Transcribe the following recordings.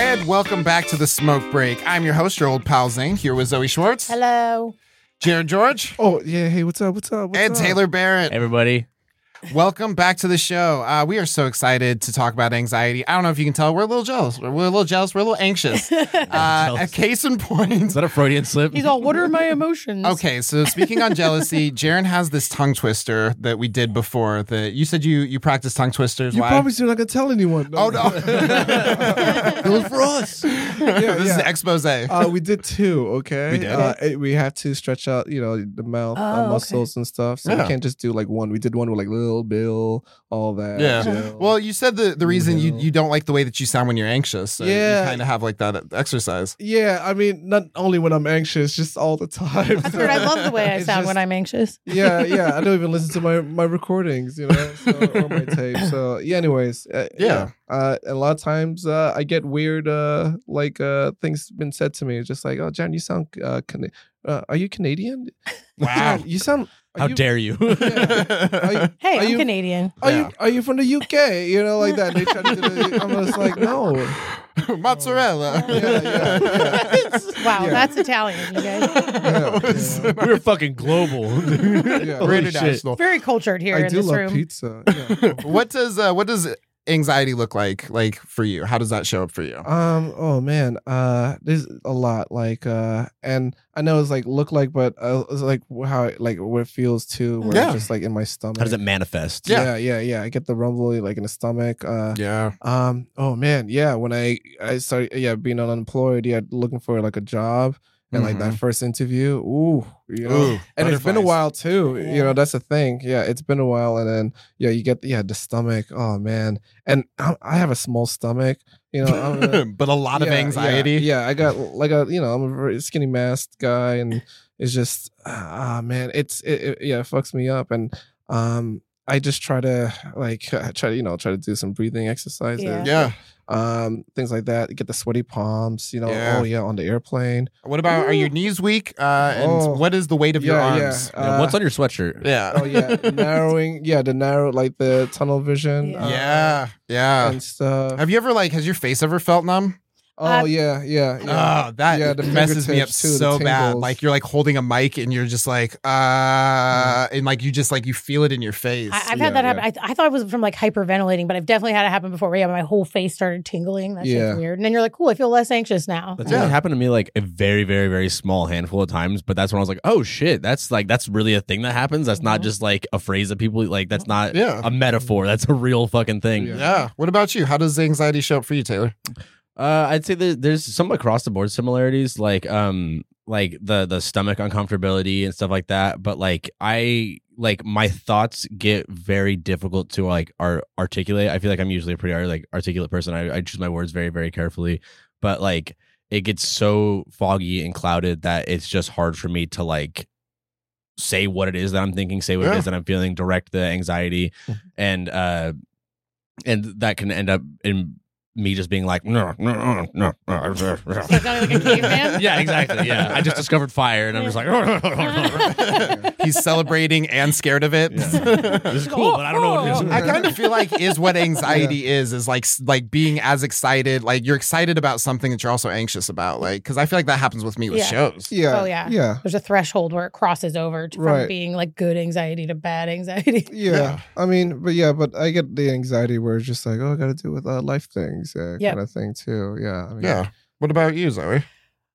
And welcome back to the Smoke Break. I'm your host, your old pal Zane, here with Zoe Schwartz, Hello. Jaren George, Oh yeah, hey, what's up? What's up? What's and up? Taylor Barrett. Everybody, Welcome back to the show. Uh, we are so excited to talk about anxiety. I don't know if you can tell, we're a little jealous. We're, we're a little jealous. We're a little anxious. Uh, a case in point. is that a Freudian slip? He's all, what are my emotions? Okay, so speaking on jealousy, Jaren has this tongue twister that we did before. That you said you you practice tongue twisters. You Why? promised you're not gonna tell anyone. oh no, it was for us. yeah, this is yeah. expose. Uh, we did two. Okay, We did? Uh, it- we have to stretch out, you know, the mouth Oh, uh, okay. muscles and stuff. So Yeah. we can't just do like one. We did one with like little Bill, all that. Yeah. Jill. well, you said the the reason you, you don't like the way that you sound when you're anxious. So Yeah. you kind of have like that exercise. yeah. I mean, not only when I'm anxious, just all the time. That's weird. I love the way I sound just- when I'm anxious. yeah, yeah. I don't even listen to my my recordings, you know, so, or my tape. So yeah. Anyways, uh, Yeah. yeah. Uh, a lot of times uh, I get weird, uh, like uh, things been said to me. It's just like, oh, Jan, you sound, uh, Cana- uh, are you Canadian? Wow. Jan, you sound. How you, dare you? Are you, Hey, are I'm you, Canadian. Are Yeah. you are you from the UK? You know, like that. They try to do the, I'm just like, no. Mozzarella. Yeah, yeah, yeah. Wow, Yeah. that's Italian, you guys. Yeah, yeah. We're fucking global. Yeah. We're international. Very cultured here I in do this love room. pizza. Yeah. what does uh, what does anxiety look like like for you? How does that show up for you? Um. Oh man. Uh. There's a lot. Like. Uh. And I know it's like look like, but uh, it's like how it, like what it feels too. Where Yeah. it's just like in my stomach. How does it manifest? Yeah. Yeah. Yeah. Yeah. I get the rumble like in the stomach. Uh. Yeah. Um. Oh man. Yeah. When I I started yeah being unemployed. Yeah. Looking for like a job. And like that first interview, ooh, you know, Ooh, and it's been a while too. You know, that's the thing. Yeah, it's been a while, and then yeah, you get yeah the stomach. Oh man, and I, I have a small stomach. You know, I'm a- but a lot of anxiety. Yeah, yeah, I got like a you know I'm a very skinny masked guy, and it's just ah man, it's it, it yeah it fucks me up, and um I just try to like try to you know try to do some breathing exercises, Yeah. Yeah. Um things like that. Get the sweaty palms, you know. Yeah. Oh yeah, on the airplane. What about are your knees weak? Uh, and Oh. what is the weight of your Yeah, yeah. arms? Yeah, what's Uh, on your sweatshirt? Yeah. Oh yeah, narrowing. Yeah, the narrow like the tunnel vision. Yeah. uh, yeah. Yeah. and stuff. Have you ever like has your face ever felt numb? Oh Uh, yeah, yeah, yeah. Oh, that Yeah, the messes me up too, so bad. Like you're like holding a mic and you're just like, uh, and like you just like you feel it in your face. I, I've Yeah, had that yeah. happen. I, I thought it was from like hyperventilating, but I've definitely had it happen before. Where yeah, my whole face started tingling. That's Yeah. weird. And then you're like, cool, I feel less anxious now. That's Yeah. only happened to me like a very, very, very small handful of times. But that's when I was like, oh shit, that's like that's really a thing that happens. That's not Mhm. just like a phrase that people like. That's not Yeah. a metaphor. That's a real fucking thing. Yeah. yeah. What about you? How does anxiety show up for you, Taylor? Uh, I'd say that there's some across the board similarities, like um, like the the stomach uncomfortability and stuff like that. But like I like my thoughts get very difficult to like ar- articulate. I feel like I'm usually a pretty like articulate person. I, I choose my words very very carefully, but like it gets so foggy and clouded that it's just hard for me to like say what it is that I'm thinking, say what Yeah. it is that I'm feeling, direct the anxiety, and uh, and that can end up in me just being like, no, no, no, no. no. So like a caveman. yeah, exactly. Yeah, I just discovered fire, and I'm just like, He's celebrating and scared of it. this is cool, but I don't know what it is. I kind of feel like is what anxiety is is like like being as excited like you're excited about something that you're also anxious about like because I feel like that happens with me with Yeah. shows. Yeah. Oh, yeah. Yeah. There's a threshold where it crosses over to, from Right. being like good anxiety to bad anxiety. Yeah. Yeah. I mean, but yeah, but I get the anxiety where it's just like, oh, I got to deal with uh, life things, uh, Yep. kind of thing too. Yeah. I mean, Yeah. What about you, Zoe?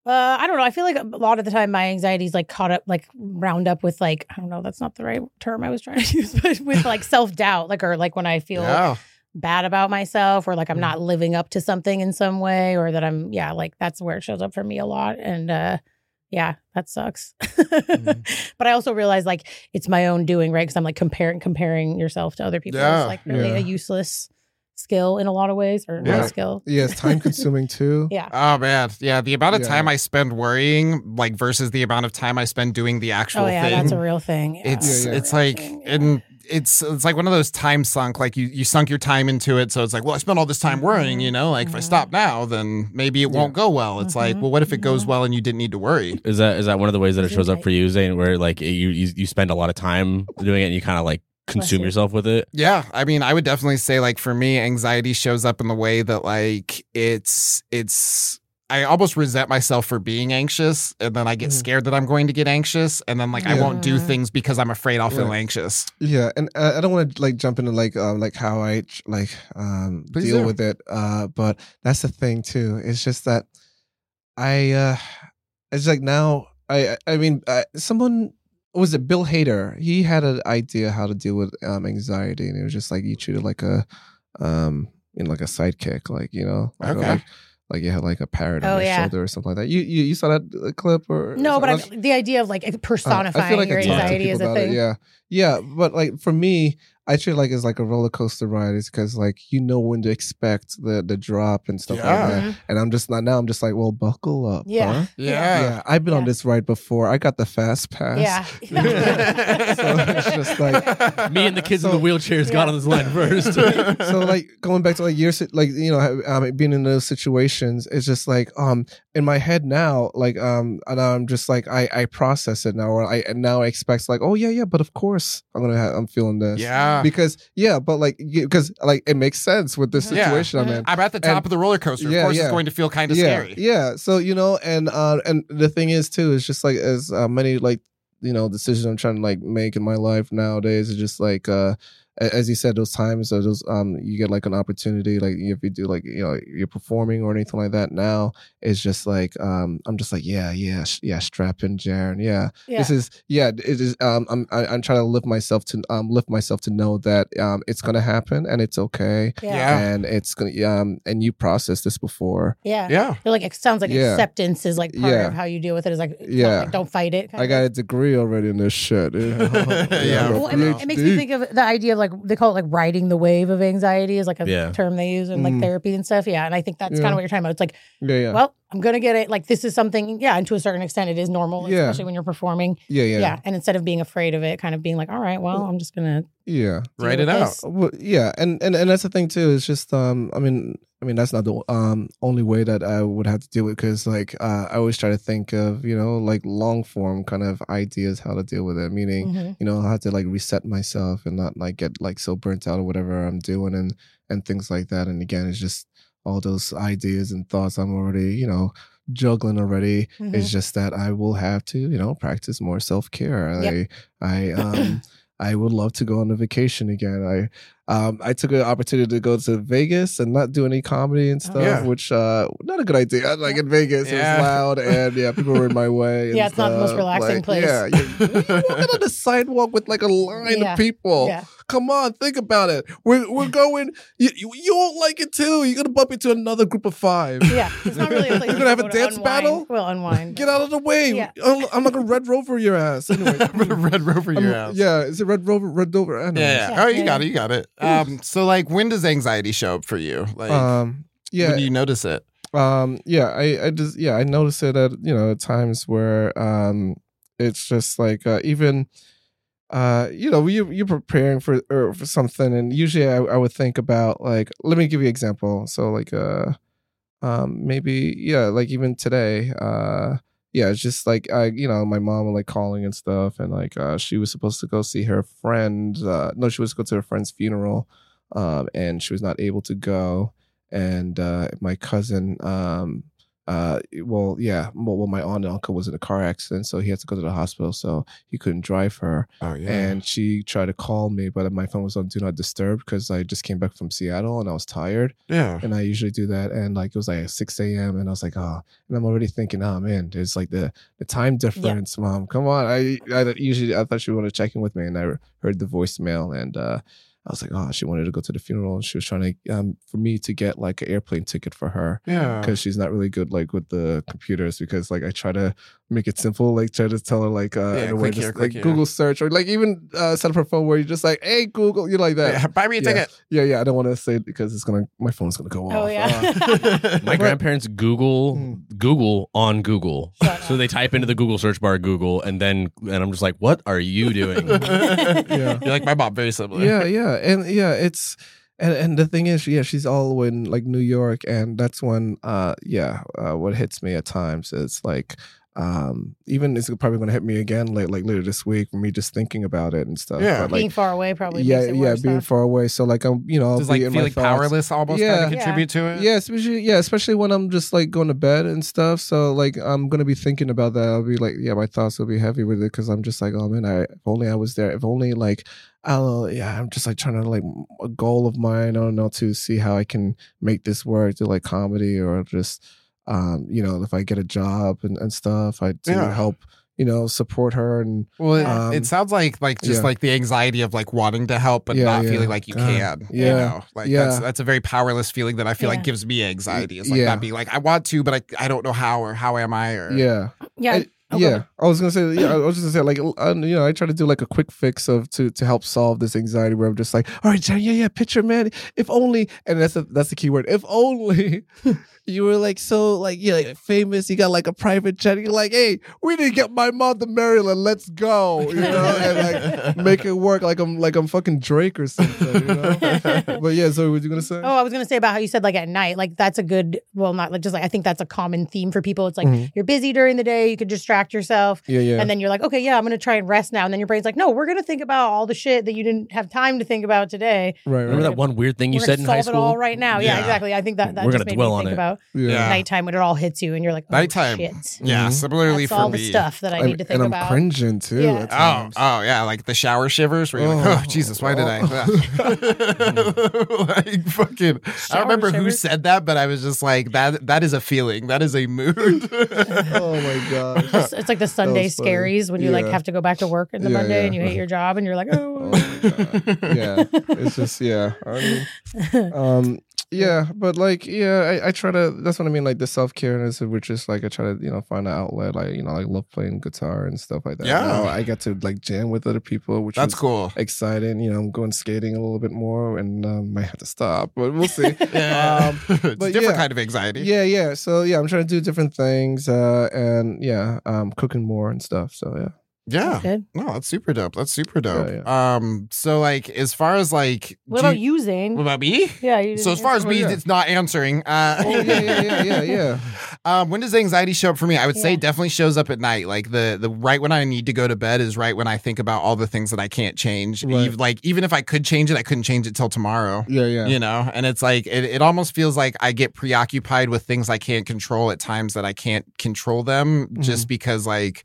Uh, I don't know. I feel like a lot of the time my anxiety's like caught up, like round up with like I don't know. That's not the right term I was trying to use, but with like self doubt, like or like when I feel Yeah. bad about myself, or like I'm Mhm. not living up to something in some way, or that I'm yeah, like that's where it shows up for me a lot. And uh, yeah, that sucks. But I also realize like it's my own doing, right? Because I'm like comparing comparing yourself to other people Yeah. is like really Yeah. a useless skill in a lot of ways, or not Yeah. a skill. Yeah. It's time consuming too. Yeah. Oh man, yeah. The amount of Yeah. time I spend worrying, like versus the amount of time I spend doing the actual Oh yeah, thing. that's a real thing. Yeah, it's Yeah, yeah. it's like Thing, and it's it's like one of those time sunk like you you sunk your time into it so it's like well i spent all this time worrying you know like if i Mhm. stop now then maybe it won't go well it's like Mhm. well what if it goes Mhm. well and you didn't need to worry Is that is that one of the ways that it shows up for you, Zane? Where like you you, you spend a lot of time doing it, and you kind of like consume you. yourself with it. Yeah, I mean, I would definitely say like for me, anxiety shows up in the way that like it's it's I almost resent myself for being anxious, and then I get Mhm. scared that I'm going to get anxious, and then like I won't do things because I'm afraid I'll feel anxious. Yeah, and uh, I don't want to like jump into like um like how I like um Please deal do. with it. Uh, but that's the thing too. It's just that I uh, it's like now I I I mean uh, someone was it Bill Hader? He had an idea how to deal with um anxiety, and it was just like you treated like a um you know like a sidekick, like you know like, Okay. like, like you had like a parrot Oh, on your yeah. shoulder or something like that. You you, you saw that uh, clip or No, but I, something? the idea of like Uh, personifying your I anxiety is a about it, thing. Yeah, yeah, but like for me, I treat it like it's like a roller coaster ride. It's because like you know when to expect the the drop and stuff Yeah. like that. And I'm just not now. I'm just like, well, buckle up. Yeah. huh? Yeah. yeah. I've been on this ride before. I got the fast pass. Yeah. So it's just like- Me and the kids in the wheelchairs got on this line first. so like going back to like years like you know um, being in those situations it's just like um in my head now like um and i'm just like i i process it now or i and now i expect like oh yeah yeah but of course i'm gonna have i'm feeling this yeah. Because yeah but like because like it makes sense with this. Yeah. situation i'm in I'm at the top And- of the roller coaster. Yeah, of course, yeah. it's going to feel kind of yeah scary. yeah so you know and uh and the thing is too is just like as uh, many like you know decisions i'm trying to like make in my life nowadays is just like uh a- as you said those times those um you get like an opportunity like if you do like you know you're performing or anything like that now it's just like um i'm just like yeah yeah sh- yeah strap in Jaren yeah Yeah. this is yeah it is um i'm I, i'm trying to lift myself to um lift myself to know that um it's gonna happen and it's okay yeah. Yeah. and it's gonna um and you processed this before Yeah. Yeah. Feel like it sounds like Yeah. acceptance is like part Yeah. of how you deal with it. Is like Yeah. like, don't fight it. kind I of got thing. a degree already in this shit. Yeah. I Well, it, ma- it makes me think of the idea of like they call it like riding the wave of anxiety is like a Yeah. term they use in like Mhm. therapy and stuff. Yeah, and I think that's kind of what you're talking about. It's like, Yeah, yeah, well, I'm gonna get it. Like this is something. Yeah, and to a certain extent, it is normal, Yeah. especially when you're performing. yeah, Yeah. yeah, and instead of being afraid of it, kind of being like, all right, well, I'm just gonna yeah. Write with it out. Well, yeah, and, and and that's the thing too. It's just um, I mean, I mean that's not the um only way that I would have to deal with because like uh, I always try to think of you know like long form kind of ideas how to deal with it. Meaning, Mhm. you know, how to like reset myself and not like get like so burnt out or whatever I'm doing and and things like that. And again, it's just all those ideas and thoughts I'm already you know juggling already. Mhm. It's just that I will have to, you know, practice more self care. Yep. I, I, um, I would love to go on a vacation again. I, um, I took an opportunity to go to Vegas and not do any comedy and stuff, Yeah. which, uh, not a good idea. Like in Vegas, Yeah. it was loud and yeah, people were in my way. Yeah, it's not the most relaxing Like, place. Yeah, you're, you're walking on the sidewalk with like a line Yeah. of people. Yeah, Come on, think about it. We're we're going. You, you you won't like it too. You're gonna bump into another group of five. yeah. It's not really. A place You're gonna have to a dance unwind. battle? Well, unwind. Get out of the way. Yeah. I'm, I'm not gonna red rover your ass. Anyway, I'm a Red Rover I'm- your ass. yeah, is it red rover? Red rover? I don't know. Yeah, yeah. Yeah, Oh, you got it. You got it. Um, so like, when does anxiety show up for you? Like, Um. Yeah. when do you notice it? um. Yeah. I. I just. Yeah. I notice it at you know at times where um it's just like uh, even uh you know you you're preparing for or for something and usually I, I would think about like let me give you an example. So like uh um maybe yeah like even today uh yeah it's just like i you know my mom was like calling and stuff and like uh she was supposed to go see her friend uh no she was to go to her friend's funeral um and she was not able to go. And uh my cousin um uh well yeah well well, my aunt and uncle was in a car accident so he had to go to the hospital so he couldn't drive her Oh yeah. and she tried to call me but my phone was on do not disturb because i just came back from seattle and i was tired yeah. and I usually do that. And like it was like 6 a.m. and I was like, oh, and I'm already thinking, oh man, there's like the the time difference, mom. Come on. I, I usually I thought she wanted to check in with me, and I heard the voicemail, and uh, I was like, oh, she wanted to go to the funeral, and she was trying to um for me to get like an airplane ticket for her Yeah. because she's not really good like with the computers because like I try to make it simple like try to tell her like uh Yeah, in a way click here, just like here. Google search or like even uh, set up her phone where you're just like hey Google you like that Yeah, buy me a Yeah. ticket. yeah yeah I don't want to say it because it's gonna my phone's gonna go off Oh Uh. My grandparents Google Mm. Google on Google. So they type into the Google search bar Google and then and I'm just like, what are you doing? Yeah. You're like my mom, very similar. yeah yeah and yeah it's and and the thing is yeah she's all in like new york and that's when uh yeah uh, what hits me at times is like um, even it's probably going to hit me again like like later this week for me just thinking about it and stuff. Yeah. But, like, being far away probably yeah, yeah, worse, being huh? far away. So like I'm, you know, I'll Does be like in my feeling powerless almost kind Yeah. of contribute to it? Yeah, especially yeah, especially when I'm just like going to bed and stuff. So like I'm gonna be thinking about that. I'll be like, yeah, my thoughts will be heavy with it because I'm just like, oh man, I if only I was there. If only like I don't yeah, I'm just like trying to like a goal of mine. I don't know to see how I can make this work, do like comedy or just um, you know, if I get a job and, and stuff, I to Yeah. help, you know, support her and Well, it, Um, it sounds like like just yeah. like the anxiety of like wanting to help but Yeah, not yeah. feeling like you God. can. You Yeah. know? Like Yeah. that's that's a very powerless feeling that I feel Yeah. like gives me anxiety. It's like Yeah. that being like I want to, but I, I don't know how or how am I or yeah. yeah I- Go yeah. I was gonna say. Yeah, I was just gonna say like, uh, you know, I try to do like a quick fix of to to help solve this anxiety where I'm just like, all right, Jen, yeah, yeah, picture, man. If only, and that's a, that's the key word. If only you were like so like you like famous, you got like a private jet. You're like, hey, we need to get my mom to Maryland. Let's go, you know, and like make it work. Like I'm like I'm fucking Drake or something, you know. but yeah, so what you gonna say? Oh, I was gonna say about how you said like at night, like that's a good. Well, not like just like I think that's a common theme for people. It's like Mhm. you're busy during the day, you could distract yourself, yeah, yeah, and then you're like, okay, yeah, I'm gonna try and rest now, and then your brain's like, no, we're gonna think about all the shit that you didn't have time to think about today. right, Remember right. that one weird thing you we're said gonna in solve high it school? all right now. Yeah, Yeah. exactly. I think that that We're just gonna made dwell me on think it. about Yeah. Yeah. nighttime when it all hits you, and you're like, oh, Nighttime. shit. Yeah, Mhm. similarly That's for all me. the stuff that I And- need to think and I'm about. cringing too. Yeah. at Oh, times. oh yeah, like the shower shivers where you're like, oh Oh. Jesus, why did I? Like fucking. I Shower don't remember who shivers? said that, but I was just like, that. That is a feeling. That is a mood. oh my gosh. It's, like the Sunday was funny. scaries when you like Yeah. have to go back to work in the Yeah, Monday yeah. and you hate your job and you're like, Oh. Yeah. It's just yeah. I mean, um yeah, but like yeah, I, I try to that's what I mean, like the self care is which is like I try to, you know, find an outlet. Like, you know, like love playing guitar and stuff like that. Yeah. Now I get to like jam with other people, which That's is cool. exciting. You know, I'm going skating a little bit more and um, might have to stop, but we'll see. Yeah, Um, it's a but different yeah. kind of anxiety. yeah, yeah. So yeah, I'm trying to do different things, uh, and yeah, um, cooking more and stuff. So yeah, yeah. Good. No, that's super dope. That's super dope. Yeah, Um, so like as far as like, What about you- you, Zane? What about me? yeah. You So as far as answer. me, yeah. it's not answering. Uh, Oh, yeah, yeah, yeah, yeah, yeah. Um, when does anxiety show up for me? I would say it definitely shows up at night. Like the the right when I need to go to bed is right when I think about all the things that I can't change. Right. Eve- like even if I could change it, I couldn't change it till tomorrow. yeah, yeah. You know, and it's like it, it almost feels like I get preoccupied with things I can't control at times that I can't control them Mm-hmm. just because like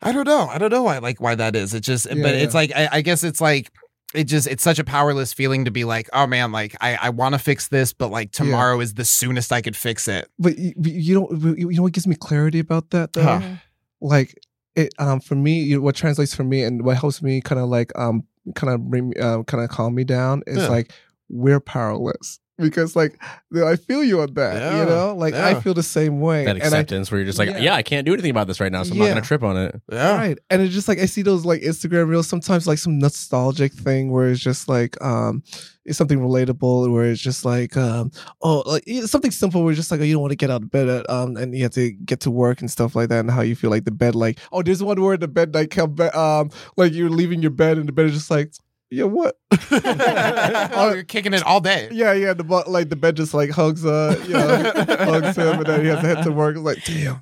I don't know. I don't know why like why that is. It just Yeah, but it's like I, I guess it's like it just it's such a powerless feeling to be like, oh man, like I, I want to fix this, but like Yeah. tomorrow is the soonest I could fix it. But you, you know, you know what gives me clarity about that though? Huh. Like it, um, for me, you know, what translates for me and what helps me kind of like, um, kind of bring, me- um, kind of calm me down is Yeah. like we're powerless because like I feel you on that. Yeah. You know, like I feel the same way. That and I, acceptance where you're just like, Yeah. yeah. I can't do anything about this right now, so I'm not gonna trip on it. Yeah. Right. And it's just like I see those like Instagram reels, sometimes like some nostalgic thing where it's just like um it's something relatable where it's just like um oh like something simple where it's just like oh, you don't want to get out of bed at, um and you have to get to work and stuff like that and how you feel like the bed like oh there's one where the bed like come back um like you're leaving your bed and the bed is just like yeah what oh, you're kicking it all day. yeah yeah the bu- like the bed just like hugs uh you know hugs him and then he has to head to work it's like damn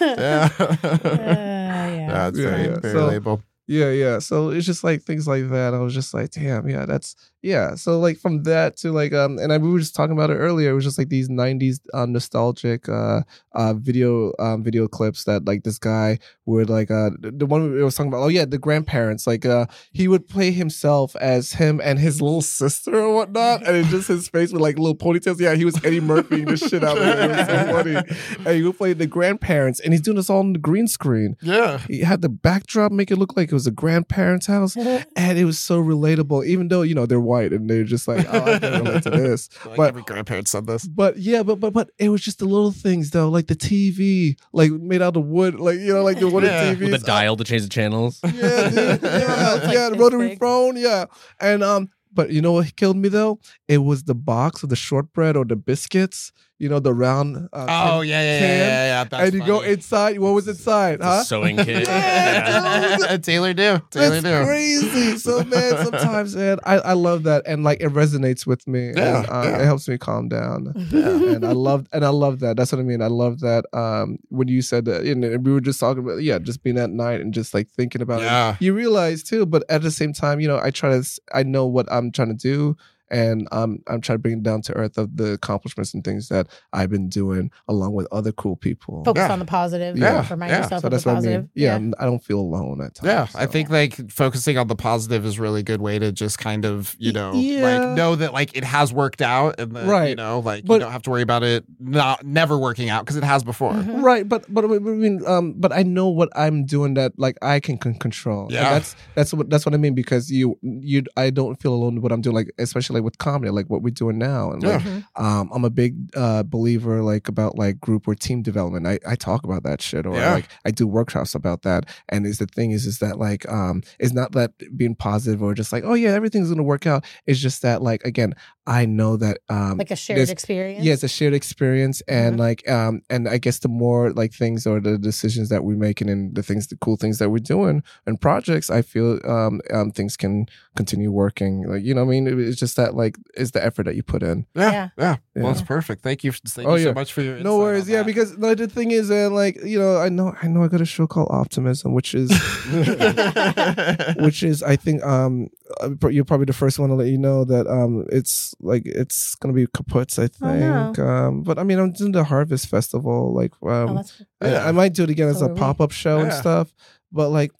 Yeah. Uh, yeah. That's Yeah, very, yeah. very So- label. Yeah, yeah. So it's just like things like that. I was just like, damn, yeah, that's yeah. So like from that to like um, and I, we were just talking about it earlier. It was just like these '90s uh, nostalgic uh, uh video um video clips that like this guy would like uh the one we was talking about. Oh yeah, the grandparents. Like uh, he would play himself as him and his little sister or whatnot, and it's just his face with like little ponytails. Yeah, he was Eddie Murphy the shit out of it. It was so funny. And he would play the grandparents, and he's doing this all on the green screen Yeah. he had the backdrop make it look like it was a grandparent's house and it was so relatable even though you know they're white and they're just like oh i can relate to this Like But- every grandparent said this. but yeah but but but it was just the little things though like the tv like made out of wood like you know like the wooden Yeah, tvs With a dial to change the channels. yeah, dude. yeah, like yeah, this rotary big. phone, yeah. And um, but you know what killed me though? It was the box of the shortbread or the biscuits. You know, the round. Uh, Oh tin- yeah, yeah, yeah, can, yeah, yeah. That's and you go inside. What was inside? The Huh? sewing kit. Yeah, Yeah. Taylor do. Taylor That's do. crazy. So man, sometimes man, I, I love that, and like it resonates with me. Yeah, and, uh, yeah. it helps me calm down. and I love and I love that. That's what I mean. I love that. Um, when you said that, you know, we were just talking about yeah, just being at night and just like thinking about Yeah. it. You realize too, but at the same time, you know, I try to. s- I know what I'm trying to do. And um, I'm trying to bring it down to earth of the accomplishments and things that I've been doing along with other cool people. Focus Yeah. on the positive. Yeah, Remind yeah. yourself so of that's the what I mean. Yeah, I'm- I don't feel alone at times. Yeah, I think like focusing on the positive is really a good way to just kind of, you know, yeah. like know that like it has worked out and that, you know, like But- you don't have to worry about it not never working out because it has before. Mhm. Right, but but I mean, um, but I know what I'm doing that like I can, con- control. And Yeah. that's that's what that's what I mean because you you I don't feel alone with what I'm doing like especially like with comedy like what we're doing now and like Mhm. um I'm a big uh believer like about like group or team development. I I talk about that shit or Yeah. like I do workshops about that. And is the thing is is that like um it's not that being positive or just like oh yeah everything's gonna work out. It's just that like again I know that um Like a shared experience. yeah, it's a shared experience, and Mhm. like, um, and I guess the more like things or the decisions that we're making and the things, the cool things that we're doing and projects, I feel um, um, things can continue working. Like, you know, what I mean, It- it's just that like is the effort that you put in. Yeah, Yeah. yeah. Well, that's perfect. Thank you. Thank Oh, you so much for your. No worries, yeah, that. because like, the thing is, uh, like, you know, I know, I know, I got a show called Optimism, which is. which is I think um uh, you're probably the first one to let you know that um it's like it's gonna be kaputs I Oh, no. think um but I mean I'm doing the Harvest Festival like Oh, um that's cool. I, I might do it again as a pop up show and stuff but like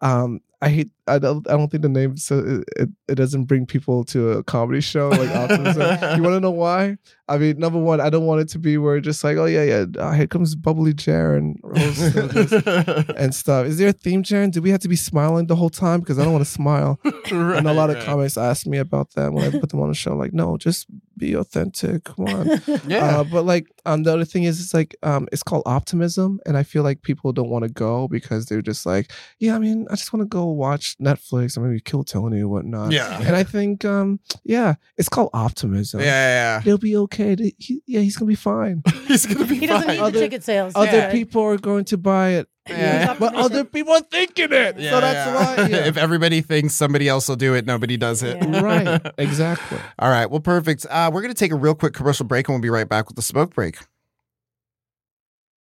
um I hate I don't I don't think the name so it, it, it doesn't bring people to a comedy show like Optimism you want to know why I mean number one I don't want it to be where it's just like oh yeah yeah uh, here comes bubbly Jaren and stuff. Is there a theme, Jaren? Do we have to be smiling the whole time? Because I don't want to smile. and a lot of Right, right. comics ask me about that when I put them on the show. Like, no, just be authentic. Come on. Yeah. Uh, but like, um, the other thing is, it's like, um, it's called optimism, and I feel like people don't want to go because they're just like, yeah, I mean, I just want to go watch Netflix or maybe Kill Tony or whatnot. Yeah. And I think, um, yeah, it's called optimism. yeah, yeah, He'll be okay. He, yeah, he's gonna be fine. He's gonna be he doesn't need Other- the ticket sales. Other Yeah. people are going to buy it. Yeah. But other people are thinking it. Yeah, so that's yeah. why. yeah. if everybody thinks somebody else will do it, nobody does it. Yeah. right. Exactly. All right. Well, perfect. Uh, we're going to take a real quick commercial break and we'll be right back with the smoke break.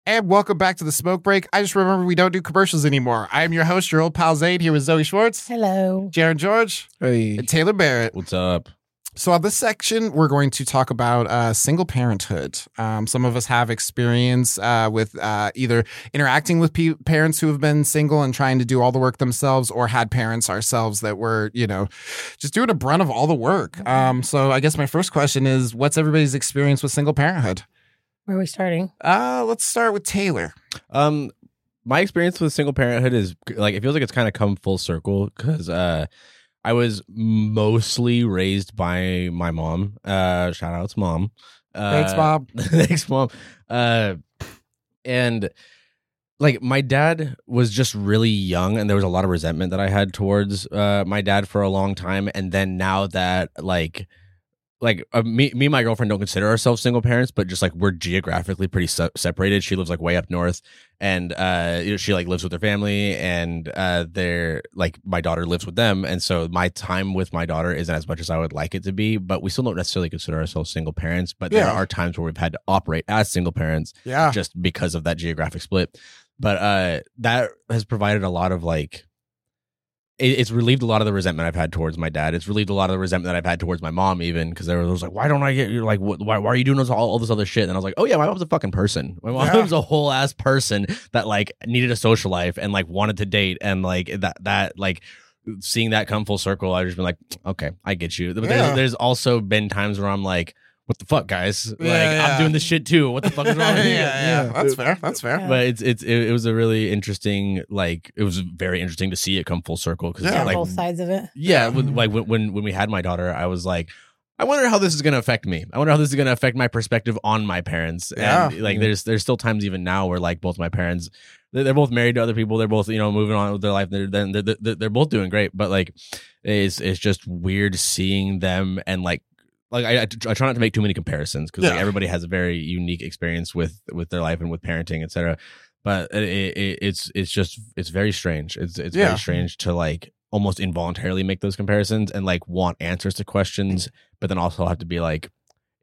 And welcome back to the smoke break. I just remember we don't do commercials anymore. I am your host, your old pal Zane, here with Zoe Schwartz, Hello. Jaren George, Hey. and Taylor Barrett. What's up? So, on this section, we're going to talk about uh, single parenthood. Um, some of us have experience uh, with uh, either interacting with pe- parents who have been single and trying to do all the work themselves, or had parents ourselves that were, you know, just doing a brunt of all the work. Um, so, I guess my first question is what's everybody's experience with single parenthood? Where are we starting? Uh, let's start with Taylor. Um, my experience with single parenthood is like it feels like it's kind of come full circle because uh, I was mostly raised by my mom. Uh, shout out to mom. Uh, Thanks, Bob. thanks, mom. Uh, and like my dad was just really young, and there was a lot of resentment that I had towards uh my dad for a long time, and then now that like like uh, me, me and my girlfriend don't consider ourselves single parents, but just like we're geographically pretty se- separated. She lives like way up north, and uh, you know, she like lives with her family, and uh, they're like my daughter lives with them, and so my time with my daughter isn't as much as I would like it to be. But we still don't necessarily consider ourselves single parents. But there are times where we've had to operate as single parents Yeah. just because of that geographic split. But uh, that has provided a lot of like, it, it's relieved a lot of the resentment I've had towards my dad. It's relieved a lot of the resentment that I've had towards my mom, even because they were was like, "Why don't I get you? Like, what, why, why are you doing this, all, all this other shit?" And I was like, "Oh yeah, my mom's a fucking person. My mom's a whole ass person that like needed a social life and like wanted to date and like that that like." Seeing that come full circle, I've just been like, okay, I get you. But Yeah. there's, there's also been times where I'm like, what the fuck, guys? Like, Yeah, yeah. I'm doing this shit too. What the fuck is wrong yeah, with you? yeah, Yeah. That's fair. That's fair. But it's it's it, it was a really interesting like it was very interesting to see it come full circle because Yeah. Yeah, like both sides of it. yeah with, like when, when when we had my daughter i was like i wonder how this is going to affect me i wonder how this is going to affect my perspective on my parents Yeah. and like mm-hmm. there's there's still times even now where like both my parents they're, they're both married to other people they're both you know moving on with their life they're they're, they're, they're, they're both doing great but like it's it's just weird seeing them and like like I, I, I try not to make too many comparisons because like everybody has a very unique experience with with their life and with parenting, etc. But it, it, it's it's just it's very strange. It's it's Yeah. very strange to like almost involuntarily make those comparisons and like want answers to questions, but then also have to be like.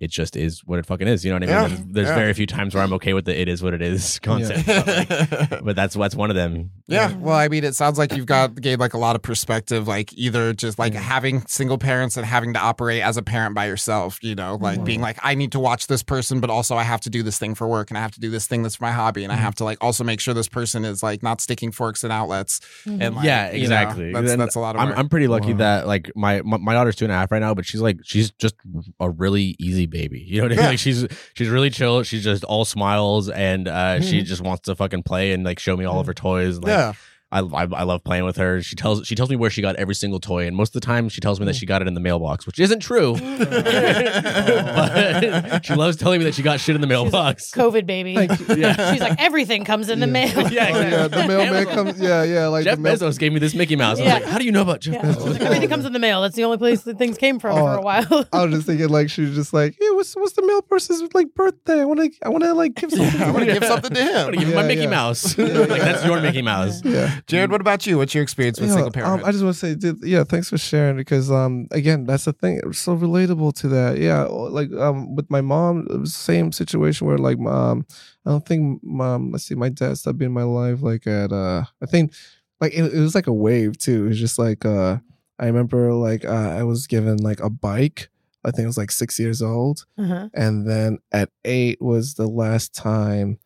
It just is what it fucking is. You know what I mean? Yeah. There's, there's Yeah. very few times where I'm okay with the "it is what it is" concept, but, like, but that's that's one of them. Yeah, well, I mean, it sounds like you've got gave like a lot of perspective, like either just like mm. having single parents and having to operate as a parent by yourself, you know, like mm-hmm. being like, I need to watch this person, but also I have to do this thing for work and I have to do this thing that's my hobby, and I mm-hmm. have to like also make sure this person is like not sticking forks in outlets. Mm-hmm. And like, yeah, you know, exactly. that's And that's a lot of I'm. I'm pretty lucky Wow. that like my, my my daughter's two and a half right now, but she's like she's just a really easy baby. You know what I mean? Yeah. Like she's she's really chill. She's just all smiles and uh, she just wants to fucking play and like show me all of her toys. And, like, yeah, I, I I love playing with her. She tells she tells me where she got every single toy, and most of the time she tells me that she got it in the mailbox, which isn't true. Oh. but she loves telling me that she got shit in the mailbox. COVID baby. yeah. She's like, everything comes in the mail. Yeah, Oh, yeah, the mailman Amazon. comes. Yeah, yeah, like Jeff the mail- Bezos gave me this Mickey Mouse. I Yeah. like, how do you know about Jeff Yeah. Bezos? Everything comes in the mail. That's the only place that things came from oh, for Oh. a while. I was just thinking, like, she was just like, "Hey, what's what's the mail person's like birthday? I want to, I want to like give something." I to want to him." give something to I'm gonna him. give him my Yeah, Mickey yeah. Mouse. Yeah, like that's your Mickey Mouse. Yeah. Jaren, what about you? What's your experience with Yeah, single um. I just want to say, dude, yeah, thanks for sharing because, um, again, that's the thing. It was so relatable to that. Yeah, like, um, with my mom, it was the same situation where, like, mom, I don't think, mom, let's see, my dad stopped being in my life, like, at, uh, I think, like, it, it was like a wave too. It was just like, uh, I remember, like, uh, I was given like a bike. I think I was like six years old. Uh-huh. And then at eight was the last time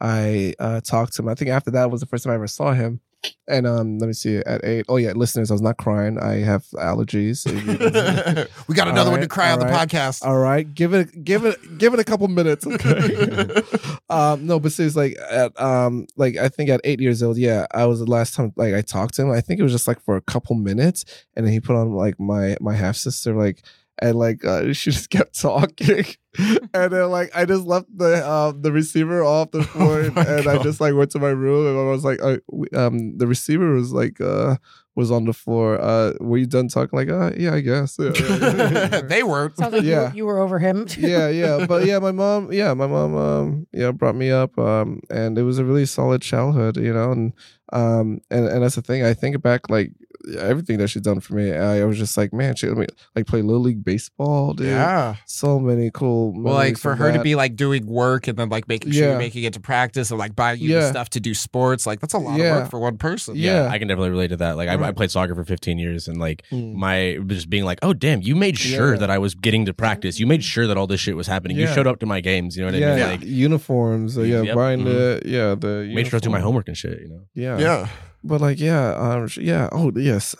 I uh, talked to him. I think after that was the first time I ever saw him. And um, let me see. At eight, oh yeah, listeners, I was not crying. I have allergies. we got another one to cry on the podcast. All right, give it, give it, give it a couple minutes. Okay. um, no, but seriously, like at um, like I think at eight years old, yeah, I was the last time like I talked to him. I think it was just like for a couple minutes, and then he put on like my my half sister like. And like uh, she just kept talking, and then like I just left the um the receiver off the phone, my and I just like went to my room, and I was like, uh, um, the receiver was like uh was on the floor. Uh, were you done talking? Like, uh, yeah, I guess. Yeah, yeah, yeah, yeah. they weren't. Sounds like Yeah. were, you were over him. yeah, yeah, but yeah, my mom, yeah, my mom, um, yeah, brought me up, um, and it was a really solid childhood, you know, and um, and and that's the thing. I think back, like everything that she's done for me. I, I was just like, man, she let me like play little league baseball, dude. Yeah. so many cool. Well, like for of her to be like doing work and then like making sure Yeah. you're making it to practice and like buying you the Yeah. stuff to do sports, like that's a lot Yeah. of work for one person. Yeah. I can definitely relate to that. Like I, I played soccer for 15 years, and like Mm. my just being like, oh damn, you made sure Yeah. that I was getting to practice. You made sure that all this shit was happening. You showed up to my games. You know what yeah, I mean? Yeah. Like uniforms, uh, yeah, Yep. buying the Mhm. yeah the made sure I do my homework and shit. You know. Yeah, Yeah. But like yeah, um, yeah, oh yes.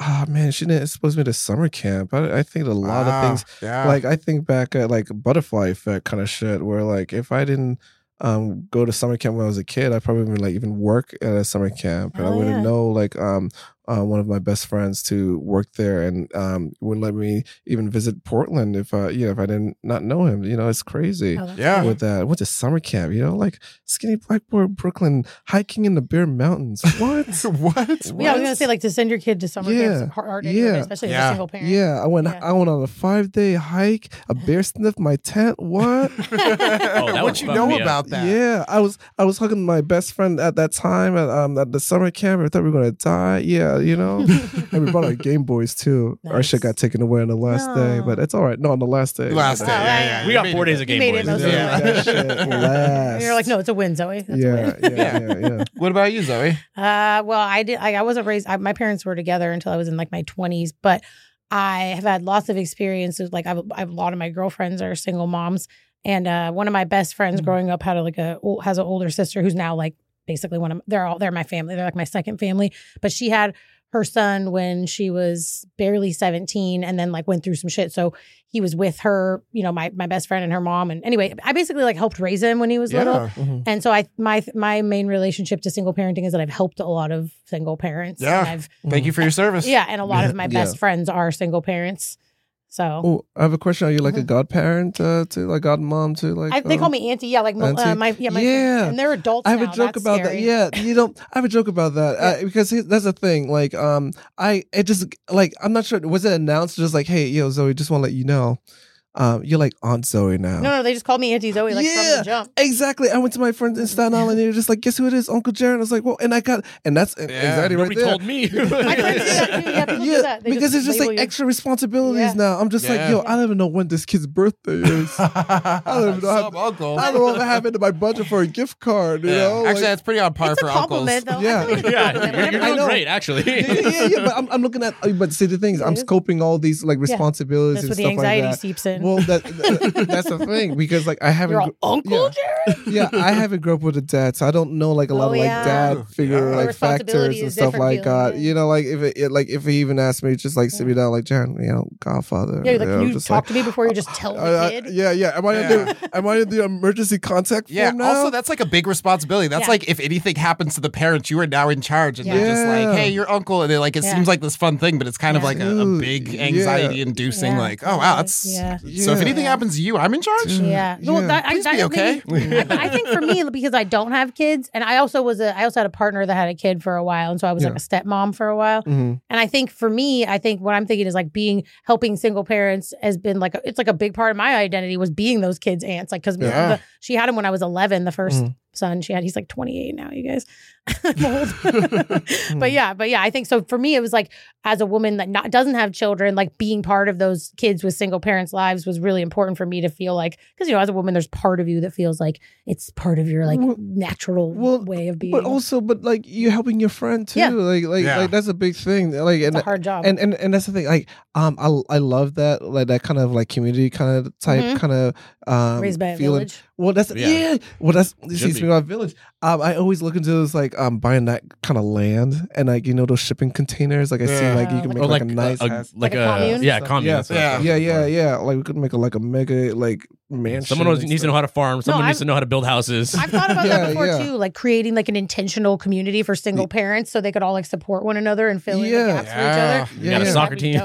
Ah man, she didn't expose me to summer camp. I, I think a lot Wow. of things Yeah. like I think back at like butterfly effect kind of shit where like if I didn't um go to summer camp when I was a kid, I probably wouldn't like even work at a summer camp and I Oh, wouldn't yeah. know like um uh, one of my best friends to work there and um wouldn't let me even visit Portland if uh yeah if I didn't not know him. You know, it's crazy. Oh, Yeah. With that, went to summer camp, you know, like skinny black boy Brooklyn hiking in the Bear Mountains. What? what? Yeah, I was gonna say like to send your kid to summer Yeah. camp hard, hard anyway, Yeah. especially as Yeah. a single parent. Yeah, I went. Yeah. I went on a five day hike. A bear sniffed my tent. What? Oh, what you know me up. about that? Yeah, I was. I was hugging my best friend at that time at um at the summer camp. I thought we were gonna die. Yeah, you know. and we brought our Game Boys too. Our shit got taken away on the last day, but it's all right. No, on the last day. Last Oh, day. Yeah, yeah, yeah. We you got made four it. days of You Game made Boys. it most of Yeah, shit you're like, no, it's a win, Zoe. That's a Yeah, win. yeah, yeah, yeah. What about you, Zoe? Uh, well, I did. I, I wasn't raised. I, my parents were together until I was in like my twenties, but I have had lots of experiences. Like I've, I've a lot of my girlfriends are single moms, and uh, one of my best friends Mhm. growing up had a, like a has an older sister who's now like basically one of they're all they're my family. They're like my second family, but she had her son when she was barely 17 and then like went through some shit so he was with her you know my my best friend and her mom and anyway i basically like helped raise him when he was little Yeah. Mhm. and so I my my main relationship to single parenting is that I've helped a lot of single parents. Yeah. And I've Thank you for your service. yeah, and a lot of my Yeah. best friends are single parents. So Oh, I have a question. Are you like a Mhm. godparent uh, to like godmom to like? I, they uh, call me auntie. Yeah, like mo- uh, my yeah my Yeah. and they're adults. I have now. a joke That's about scary. that. Yeah, you know, I have a joke about that uh, because that's the thing. Like, um, I it just like I'm not sure. Was it announced just like, hey, yo, Zoe, just want to let you know, um, you're like Aunt Zoe now. No, no, they just called me Auntie Zoe like from Yeah. the jump. Exactly. I went to my friends in Staten Island and they were just like, guess who it is? Uncle Jaren. I was like, well, and I got, and that's anxiety right Nobody there. told me. My friends do that too. Yeah, people do that. They because it's just like you. extra responsibilities Yeah. now. I'm just Yeah. like, yo, I don't even know when this kid's birthday is. I don't even know how- Some uncle. I don't know if I have it my budget for a gift card. You Yeah. know, Actually, Like- that's pretty on par It's a for uncles. though. Yeah. I feel like it's a yeah, you're, you're doing great, actually. yeah, yeah, yeah, but I'm, I'm looking at, but see, the things I'm It is. scoping all these like responsibilities That's and where the stuff like anxiety that. seeps in. Well, that, that- that's the thing because like I haven't, You're all Uncle yeah. Jaren. yeah, I haven't grown up with a dad, so I don't know like a lot Oh, of like yeah. dad figure Yeah. like factors and stuff like that. yeah. You know, like if it, it like if he even asked me, just like sit me down, like Jan, you know, Godfather. Yeah, like, you can know, you just talk like, to me before you just tell the I- I- kid? yeah, yeah. Am I Yeah. in the am I in the emergency contact Yeah. form now? Also, that's like a big responsibility. That's Yeah. like if anything happens to the parents, you are now in charge, and they're just like, "Hey, your uncle." And they're like, it Yeah. seems like this fun thing, but it's kind of like a, a big anxiety-inducing. Yeah. Like, oh wow, that's Yeah. So. If anything Yeah. happens to you, I'm in charge. Yeah. Well, Yeah. that, I, Please that be okay. maybe- I, I think for me, because I don't have kids, and I also was a, I also had a partner that had a kid for a while, and so I was Yeah. like a stepmom for a while. Mhm. And I think for me, I think what I'm thinking is like being helping single parents has been like a, it's like a big part of my identity was being those kids' aunts. Like because Yeah. she had him when I was 11, the 1st Mhm. Son she had. He's like 28 now, you guys. I'm old. but yeah, but yeah, I think so. For me, it was like as a woman that not doesn't have children, like being part of those kids with single parents' lives was really important for me to feel like because you know as a woman, there's part of you that feels like it's part of your like Well- natural well, way of being. But also, but like you're helping your friend too. Yeah. Like, like, Yeah. like that's a big thing. Like, it's and a hard job. and and and that's the thing. Like, um, I I love that like that kind of like community kind of type Mhm. kind of um Raised by a feeling. village. Well, that's Yeah. yeah. Well, that's you Speaking village, um, I always look into this like um buying that kind of land and like you know those shipping containers. Like I see like you can make or like, like a nice. a, house. like, Like a a, commune? yeah, commune. Yeah. that's what I was Yeah. yeah, yeah, yeah. Like we could make a like a mega like mansion. Someone and needs to know how to farm. Someone needs I've- to know how to build houses. I've thought about Yeah, that before yeah. too, like creating like an intentional community for single parents so they could all like support one another and fill in Yeah. the gaps for each other. you got a yeah. soccer team.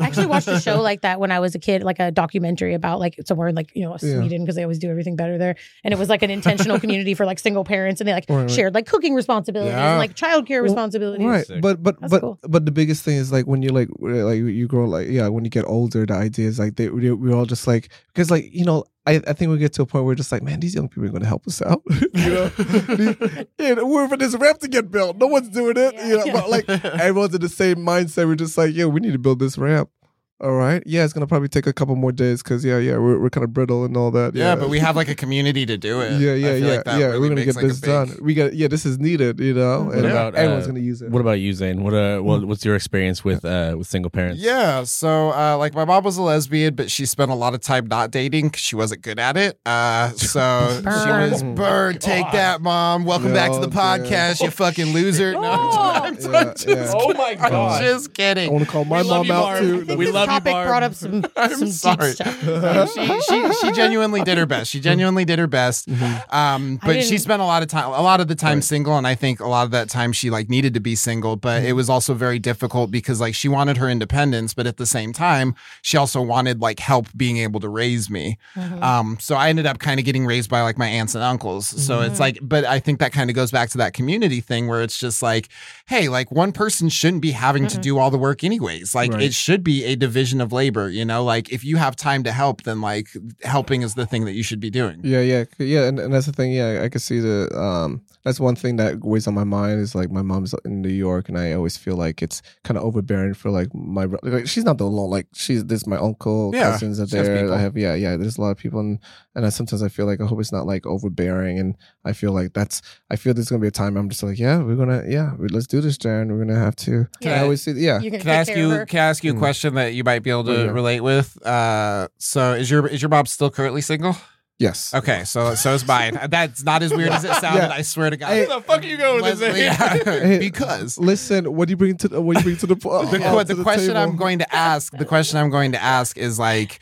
I actually watched a show like that when I was a kid, like a documentary about like somewhere in like you know Sweden because they always do everything better there, and it was like an intentional community for like single parents, and they like Right, right. shared like cooking responsibilities Yeah. and like childcare Well, responsibilities. Right, Sick. but but That's but cool. but the biggest thing is like when you like like you grow like yeah when you get older the idea is like they we- we're all just like because like you know I, I think we get to a point where we're just like man these young people are going to help us out you know yeah, we're for this ramp to get built no one's doing it you know Yeah. but like everyone's in the same mindset we're just like yeah we need to build this ramp all right yeah it's gonna probably take a couple more days because yeah yeah we're, we're kind of brittle and all that Yeah, but we have like a community to do it. yeah I yeah feel yeah like that yeah really we're gonna get like, this big- done we got yeah this is needed you know What and about, everyone's uh, gonna use it What about you, Zane? What uh, what, what's your experience with uh, with single parents? Yeah, so uh, like my mom was a lesbian, but she spent a lot of time not dating because she wasn't good at it. Uh, so she was burned. Take that, mom. Welcome back to the Oh, damn. podcast, you fucking loser. No, I'm, I'm, Yeah, just, yeah. Oh my I'm God. just kidding. I want to call my We mom you, out too. We this love you, topic Barb. brought up some I'm some sorry. deep stuff. she, she she genuinely did her best. She genuinely did her best. Um, but she spent a lot of time, a lot of the time Right. single, and I think a lot of that time she like needed to be single. But it was also very difficult because like she wanted her independence, but at the same time she also wanted like help being able to raise me. Mhm. Um, so I ended up kind of getting raised by like my aunts and uncles. So it's like, but I think that kind of goes back to that community thing where it's just like, hey, like one person shouldn't be having to Mm-mm. do all the work anyways. Like Right. it should be a division of labor, you know, like if you have time to help, then like helping is the thing that you should be doing. Yeah, yeah, yeah, and, and that's the thing. Yeah, I can see the. Um, that's one thing that weighs on my mind is like my mom's in New York, and I always feel like it's kind of overbearing for like my. bro- Like, she's not the alone. Like she's this my uncle, Yeah, cousins are there. I have yeah, yeah. There's a lot of people, and and I, sometimes I feel like I hope it's not like overbearing, and I feel like that's. I feel there's gonna be a time I'm just like yeah, we're gonna yeah, we- let's do this, Jaren. We're gonna have to. Yeah. And I always see yeah. You're Can I ask you? Can I ask you a Mm. question that you might be able to yeah. relate with? Uh, so is your is your mom still currently single? Yes. Okay, so so is mine. That's not as weird as it sounded. Yeah. I swear to God. Hey, Where the fuck are you going with this? Leslie, Zane? yeah, because Listen, what do you bring to the, what do you bring to the the, uh, the to question table? I'm going to ask, the question I'm going to ask is like,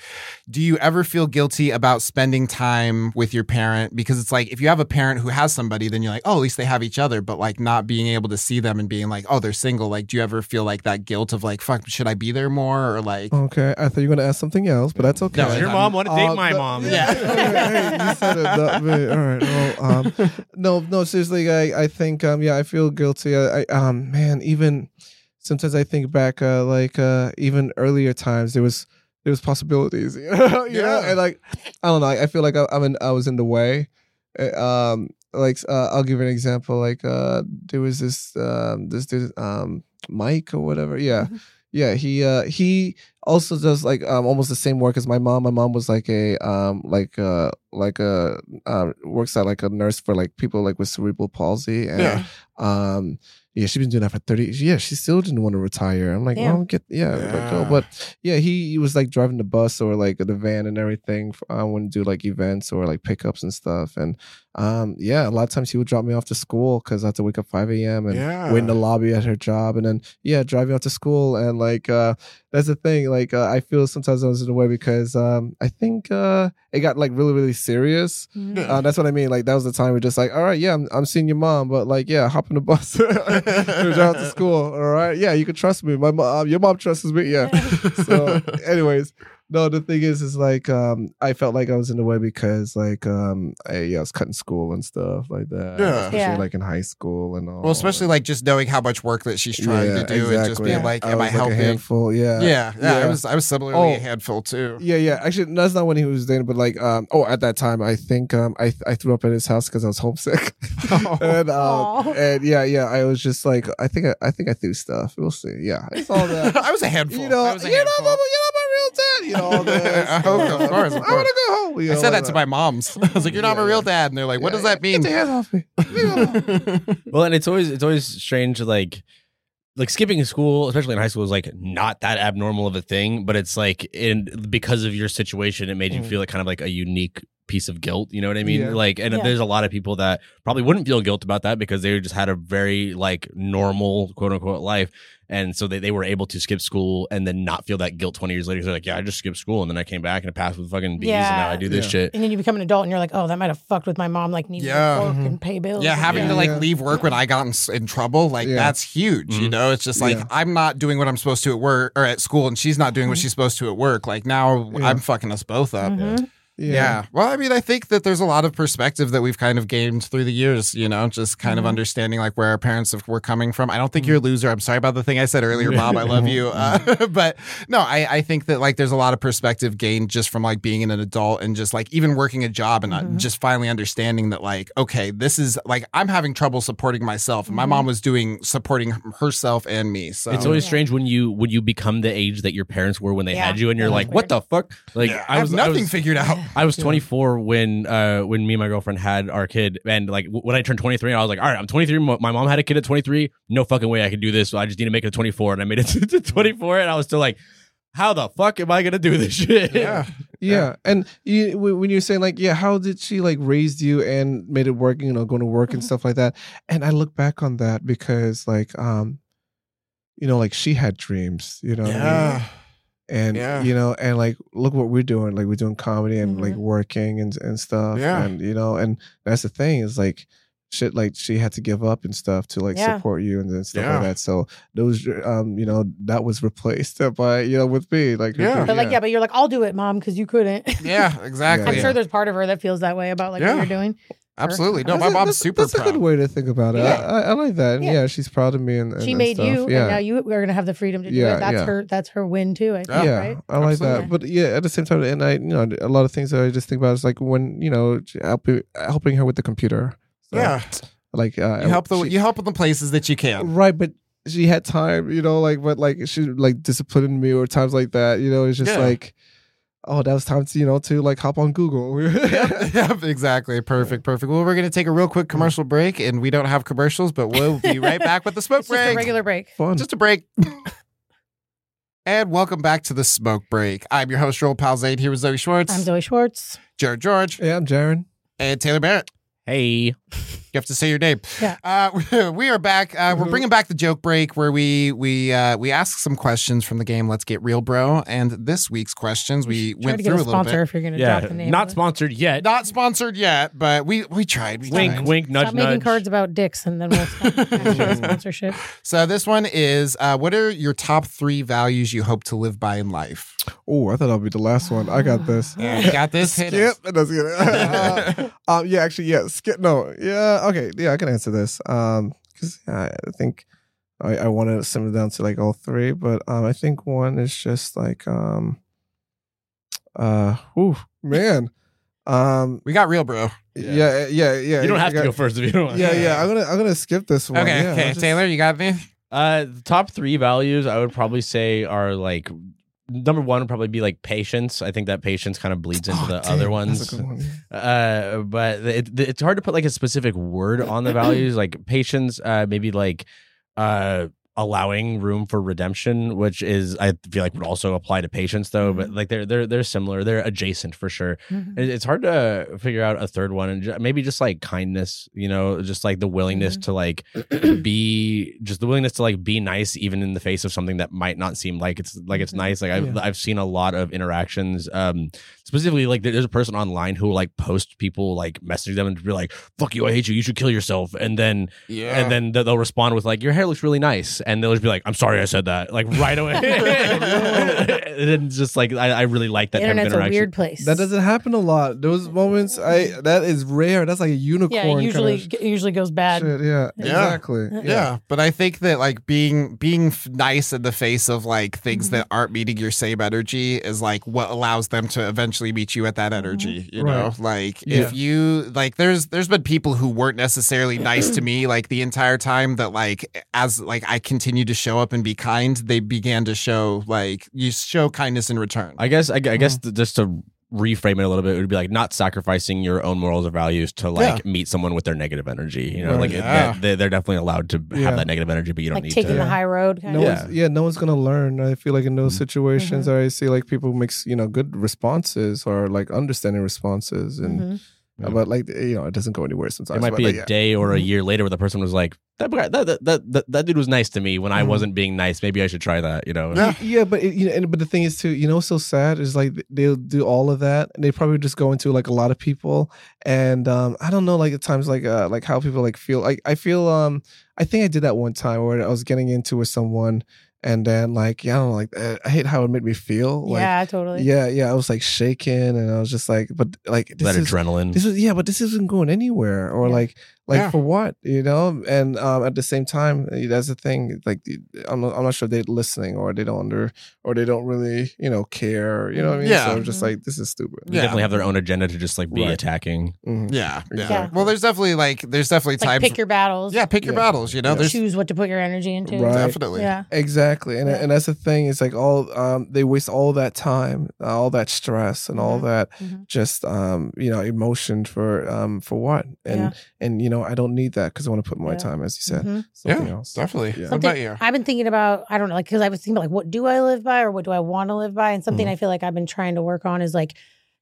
do you ever feel guilty about spending time with your parent? Because it's like if you have a parent who has somebody, then you're like, oh, at least they have each other. But like not being able to see them and being like, oh, they're single. Like, do you ever feel like that guilt of like, fuck, should I be there more or like? Okay, I thought you were gonna ask something else, but that's okay. No, Does your I'm- mom want to date Uh, my no- mom? Yeah. hey, you said it, not me. All right. Well, um, no, no, seriously, I, I think, um, yeah, I feel guilty. I, I um, man, even sometimes I think back, uh, like, uh, even earlier times, there was, there's possibilities. You know, you know? Yeah. and like I don't know. I I feel like I, I'm in, I was in the way. Uh, Um, like uh, I'll give you an example. Like uh, there was this um this dude um Mike or whatever. Yeah, Mhm. yeah. He uh he also does like um almost the same work as my mom. My mom was like a um like uh like a uh, works at like a nurse for like people like with cerebral palsy and Yeah. um yeah she's been doing that for 30 yeah she still didn't want to retire i'm like Damn. well get yeah, like, oh, but yeah he, he was like driving the bus or like the van and everything i want to do like events or like pickups and stuff and um yeah a lot of times he would drop me off to school because i had to wake up 5 a.m and Yeah. wait in the lobby at her job and then yeah drive me off to school and like uh that's the thing like uh, i feel sometimes i was in the way because um i think uh it got like really really serious Mhm. Uh, that's what I mean. Like that was the time we're just like, all right, yeah, I'm, I'm seeing your mom, but like, yeah, hop in the bus, drive out to school. All right, yeah, you can trust me. My mom, your mom trusts me. Yeah. So, anyways, no, the thing is, is like, um, I felt like I was in the way because like, um, I, yeah, I was cutting school and stuff like that. Yeah. especially Yeah. like in high school and all. well, especially like just knowing how much work that she's trying Yeah, to do and just being like, am I, was like a helping? handful. Yeah. yeah, yeah, I was I was similarly a Oh. handful too. Yeah, yeah. Actually, that's not when he was dating, but like, um, oh, at that time, I think, um, I I threw up at his house because I was homesick, and um, Aw. and yeah, yeah, I was just like, I think, I, I think I threw stuff. We'll see. Yeah, it's all that. I was a handful. you know, I was a you're not, handful. my, you're not my real dad. You know, all this. Of course, of I course. want to go home. you I know, said that to my moms. I was like, "You're not Yeah, my real dad," and they're like, "What Yeah, does that mean?" Get your hands off me. Leave me alone. Well, and it's always it's always strange like like skipping school, especially in high school, is like not that abnormal of a thing, but it's like in because of your situation, it made you Mm. feel like kind of like a unique piece of guilt. You know what I mean? Yeah. Like, and Yeah. there's a lot of people that probably wouldn't feel guilt about that because they just had a very like normal quote unquote life. And so they, they were able to skip school and then not feel that guilt 20 years later. They're like, yeah, I just skipped school and then I came back and I passed with fucking B's and now I do this Yeah. shit. And then you become an adult and you're like, oh, that might have fucked with my mom, like needing Yeah. to work Mhm. and pay bills. Yeah, having yeah. to like Yeah. leave work when I got in, in trouble, like Yeah. that's huge. You Mhm. know, it's just like Yeah. I'm not doing what I'm supposed to at work or at school, and she's not doing what Mhm. she's supposed to at work. Like now, Yeah. I'm fucking us both up. Mhm. Yeah. Well, I mean, I think that there's a lot of perspective that we've kind of gained through the years, you know, just kind of Mhm. understanding like where our parents have, were coming from. I don't think you're a loser. I'm sorry about the thing I said earlier, Bob. I love you. Uh, but no, I, I think that like there's a lot of perspective gained just from like being an adult and just like even working a job and not Mhm. just finally understanding that like, okay, this is like I'm having trouble supporting myself. And my Mhm. mom was doing supporting herself and me. So It's always Yeah. strange when you when you become the age that your parents were when they Yeah. had you, and you're That like, is "What the fuck?" Like Yeah, I was have nothing I was, figured out. I was Yeah. 24 when uh when me and my girlfriend had our kid, and like w- when I turned 23, I was like, "All right, I'm 23. My mom had a kid at 23. No fucking way I can do this. So I just need to make it to 24." And I made it to, to 24, and I was still like, "How the fuck am I gonna do this shit?" Yeah. Yeah, and you, when when you're saying like, yeah, how did she like raised you and made it work? You know, going to work and Mhm. stuff like that. And I look back on that because like, um, you know, like she had dreams. You know, what I mean? Yeah. and Yeah. you know, and like, look what we're doing. Like we're doing comedy and like Mhm. working and and stuff. Yeah. and you know, and that's the thing is like. Shit, like she had to give up and stuff to like Yeah. support you and then stuff Yeah. like that. So those, um, you know, that was replaced by you know with me, like Yeah. But like, yeah, but you're like, I'll do it, mom, because you couldn't. Yeah, exactly. I'm Yeah. sure there's part of her that feels that way about like Yeah. what you're doing. Absolutely. No, my mom's that's- super That's proud. a good way to think about it. Yeah. I, I, I like that. And Yeah. yeah. she's proud of me. And, and she made stuff. you, Yeah. and now you are gonna have the freedom to do Yeah, it. That's her. That's her win too. I think. Yeah. yeah, Right? I like that. But yeah, at the same time, and I, you know, a lot of things that I just think about is like when you know helping helping her with the computer. So, yeah. like uh, You help the she- you help in the places that you can. right, but she had time, you know, like but like she like disciplining me or times like that. You know, it's just like. Oh, that was time to you know to like hop on Google. yep, yep, exactly. Perfect, perfect. Well, we're going to take a real quick commercial break, and we don't have commercials, but we'll be right back with the smoke It's just a break. regular break. Fun. Just a break. and welcome back to the smoke break. I'm your host, Roll Pal Zane, here with Zoe Schwartz, I'm Zoe Schwartz. Jaren George, yeah, I'm Jaren. and Taylor Barrett. Hey, You have to say your name. Yeah. Uh, we are back. Uh, We're Mhm. bringing back the joke break where we we uh, we ask some questions from the game. Let's get real, bro. And this week's questions we Try went to get through a a little sponsor bit. if you're gonna yeah, drop the name. not of it. sponsored yet. Not sponsored yet, but we we tried. We wink, tried. wink, nudge, Stop making cards about dicks, and then we'll stop actual sponsorship. So this one is: uh, What are your top three values you hope to live by in life? Oh, I thought I'd be the last one. I got this. Yeah, you got this. Hit. Skip. That's good. Uh, um, yeah, actually, yeah. Skip. No. Yeah. Okay. Yeah, I can answer this. Um, because I think I, I want to simmer down to like all three, but um, I think one is just like um, Uh, whew, man. Um, We got real, bro. yeah, yeah, yeah. You don't have I to got- go first if you don't want. Yeah, yeah. I'm gonna, I'm gonna skip this one. Okay, Yeah, okay. Just- Taylor, you got me? Uh, the top three values I would probably say are like number one would probably be like patience. I think that patience kind of bleeds into Oh, the damn, other ones. one. Uh, but it, it's hard to put like a specific word on the values. Like patience, uh, maybe like uh allowing room for redemption, which is I feel like would also apply to patience though. But like they're they're they're similar. They're adjacent for sure. Mhm. It's hard to figure out a third one, and maybe just like kindness, you know, just like the willingness to like be, just the willingness to like be nice, even in the face of something that might not seem like it's like it's Mhm. nice. Like I've Yeah. I've seen a lot of interactions, um, specifically like there's a person online who like post people like message them and be like, "Fuck you, I hate you, you should kill yourself," and then Yeah. and then they'll respond with like, "Your hair looks really nice," and they'll just be like, "I'm sorry, I said that," like right away. and it's just like I, I really like that The type of a interaction. weird place. That doesn't happen a lot. Those moments, I that is rare. That's like a unicorn. yeah, kind it of usually sh- it usually goes bad. shit. Yeah, Yeah. exactly. yeah. but I think that like being being f- nice in the face of like things Mhm. that aren't meeting your same energy is like what allows them to eventually meet you at that energy. You know, like Yeah. if you like, there's there's been people who weren't necessarily nice to me like the entire time that like as like I continued to show up and be kind, they began to show like you show kindness in return. I guess I, gu- I guess th- just to reframe it a little bit, it would be like not sacrificing your own morals or values to like meet someone with their negative energy. You know, Right. like Yeah. that- they, they're definitely allowed to Yeah. have that negative energy, but you don't Like need taking to. the high road. Kind No of. Yeah. one's yeah, no one's gonna learn. I feel like in those Mhm. situations, Mhm. I see like people makes you know good responses or like understanding responses, and Mhm. Yeah. but like you know it doesn't go anywhere sometimes. it might but, be like, a yeah. day or a Mhm. year later where the person was like, "That guy- that that that, that, that dude was nice to me when I Mhm. wasn't being nice. Maybe I should try that." You know? Yeah. Yeah, but it, you know, and, but the thing is too, you know, what's so sad is like they'll do all of that, and they probably just go into like a lot of people, and um, I don't know, like at times, like uh, like how people like feel. Like I feel, um, I think I did that one time where I was getting into with someone, and then like yeah, I don't know, like uh, I hate how it made me feel. Like, yeah, totally. yeah, yeah, I was like shaking, and I was just like, but like this that is adrenaline. this is yeah, but this isn't going anywhere, or Yeah. like like Yeah. for what, you know? And um, at the same time, eh, that's the thing. Like I'm not, I'm not sure they're listening, or they don't under, or they don't really, you know, care. You know what I mean? Yeah. So I'm just Mhm. like, this is stupid. they Yeah. definitely have their own agenda to just like be Right. attacking. Mhm. yeah, yeah, Yeah. Well, there's definitely like there's definitely It's like times. pick your battles. yeah, pick your Yeah. battles. You know, Yeah. there's choose what to put your energy into. Right. definitely. Yeah. Exactly, and Yeah. and that's the thing. It's like all um, they waste all that time, all that stress, and all Mhm. that Mhm. just um, you know emotion for um, for what? And Yeah. and you know I don't need that because I want to put my Yeah. time, as you said, Mhm. something yeah, else. definitely. Yeah. What Something- about you? I've been thinking about, I don't know, like, because I was thinking about, like, what do I live by or what do I want to live by? And something Mhm. I feel like I've been trying to work on is like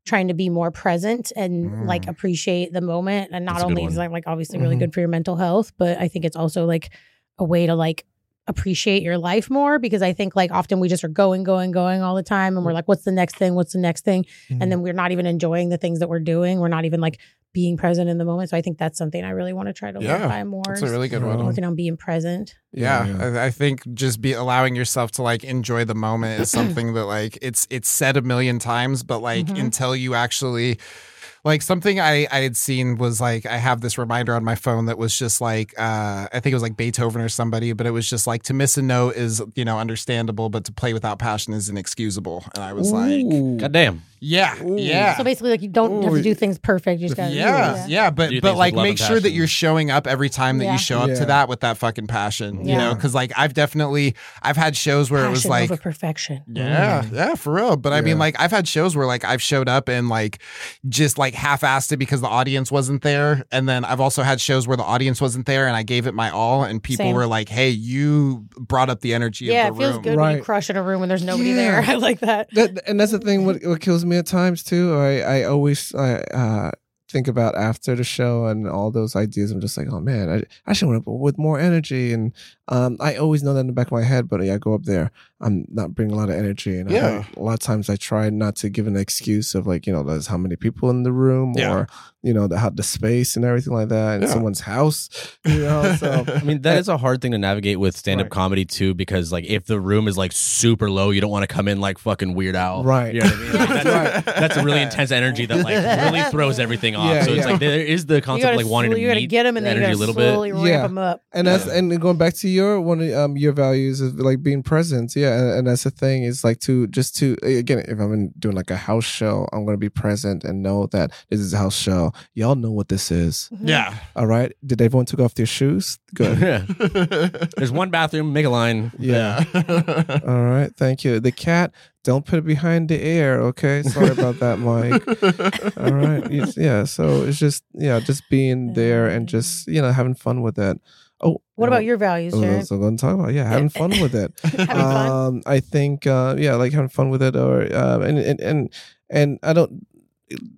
trying to be more present and like Mm. appreciate the moment. And not That's a good only is that like obviously really Mhm. good for your mental health, but I think it's also like a way to like appreciate your life more because I think like often we just are going, going, going all the time. And we're like, what's the next thing? What's the next thing? Mhm. And then we're not even enjoying the things that we're doing. We're not even like being present in the moment. So I think that's something I really want to try to live Yeah, by more. That's a is really good Yeah. one. working on being present. Yeah, Yeah, I, I think just be allowing yourself to like enjoy the moment is something that like it's it's said a million times, but like Mhm. until you actually like something I I had seen was like I have this reminder on my phone that was just like uh I think it was like Beethoven or somebody, but it was just like to miss a note is you know understandable, but to play without passion is inexcusable, and I was like, God damn. yeah, Ooh. yeah. So basically, like you don't have to do things perfect. You just got to yeah, yeah, but Do but like make and sure that you're showing up every time that Yeah. you show up Yeah. to that with that fucking passion, you know? Because like I've definitely I've had shows where it was like over perfection. yeah, yeah, for real. But I mean, like, I've had shows where like I've showed up and like just like half-assed it because the audience wasn't there, and then I've also had shows where the audience wasn't there and I gave it my all, and people Same. were like, "Hey, you brought up the energy Yeah, of it feels room." good when you crush in a room when there's nobody Yeah. there. I like that. that and that's the thing what, what kills me at times too i i always i uh think about after the show and all those ideas i'm just like oh man i, I should went up with more energy and um i always know that in the back of my head but yeah, i go up there i'm not bringing a lot of energy and Yeah. I, a lot of times i try not to give an excuse of like you know there's how many people in the room Yeah. or you know the how the space and everything like that in Yeah. someone's house you know so I mean, that is a hard thing to navigate with stand up Right. comedy too, because like if the room is like super low, you don't want to come in like fucking weird out. Right. You know what I mean? Like, that's, Right. that's a really intense energy that like really throws everything off. Yeah, so it's like there is the concept of like wanting sl- to you meet get them and the then you energy gotta a little bit. slowly ramp Yeah. them up. and that's and going back to your one of um your values is like being present yeah yeah, and, and that's the thing is like to just to again, if I'm doing like a house show, I'm gonna be present and know that this is a house show. Y'all know what this is. Mhm. Yeah. All right. Did everyone took off their shoes? Good. Yeah. There's one bathroom. Make a line. Yeah. All right. Thank you. The cat, don't put it behind the air. Okay. Sorry about that, Mike. All right. Yeah. So it's just yeah, just being there and just you know having fun with it. Oh, What about your values, Jaren? That's I'm going to talk about. Yeah, having fun with it. Fun? um, I think uh, yeah, like having fun with it, or uh, and and and and I don't.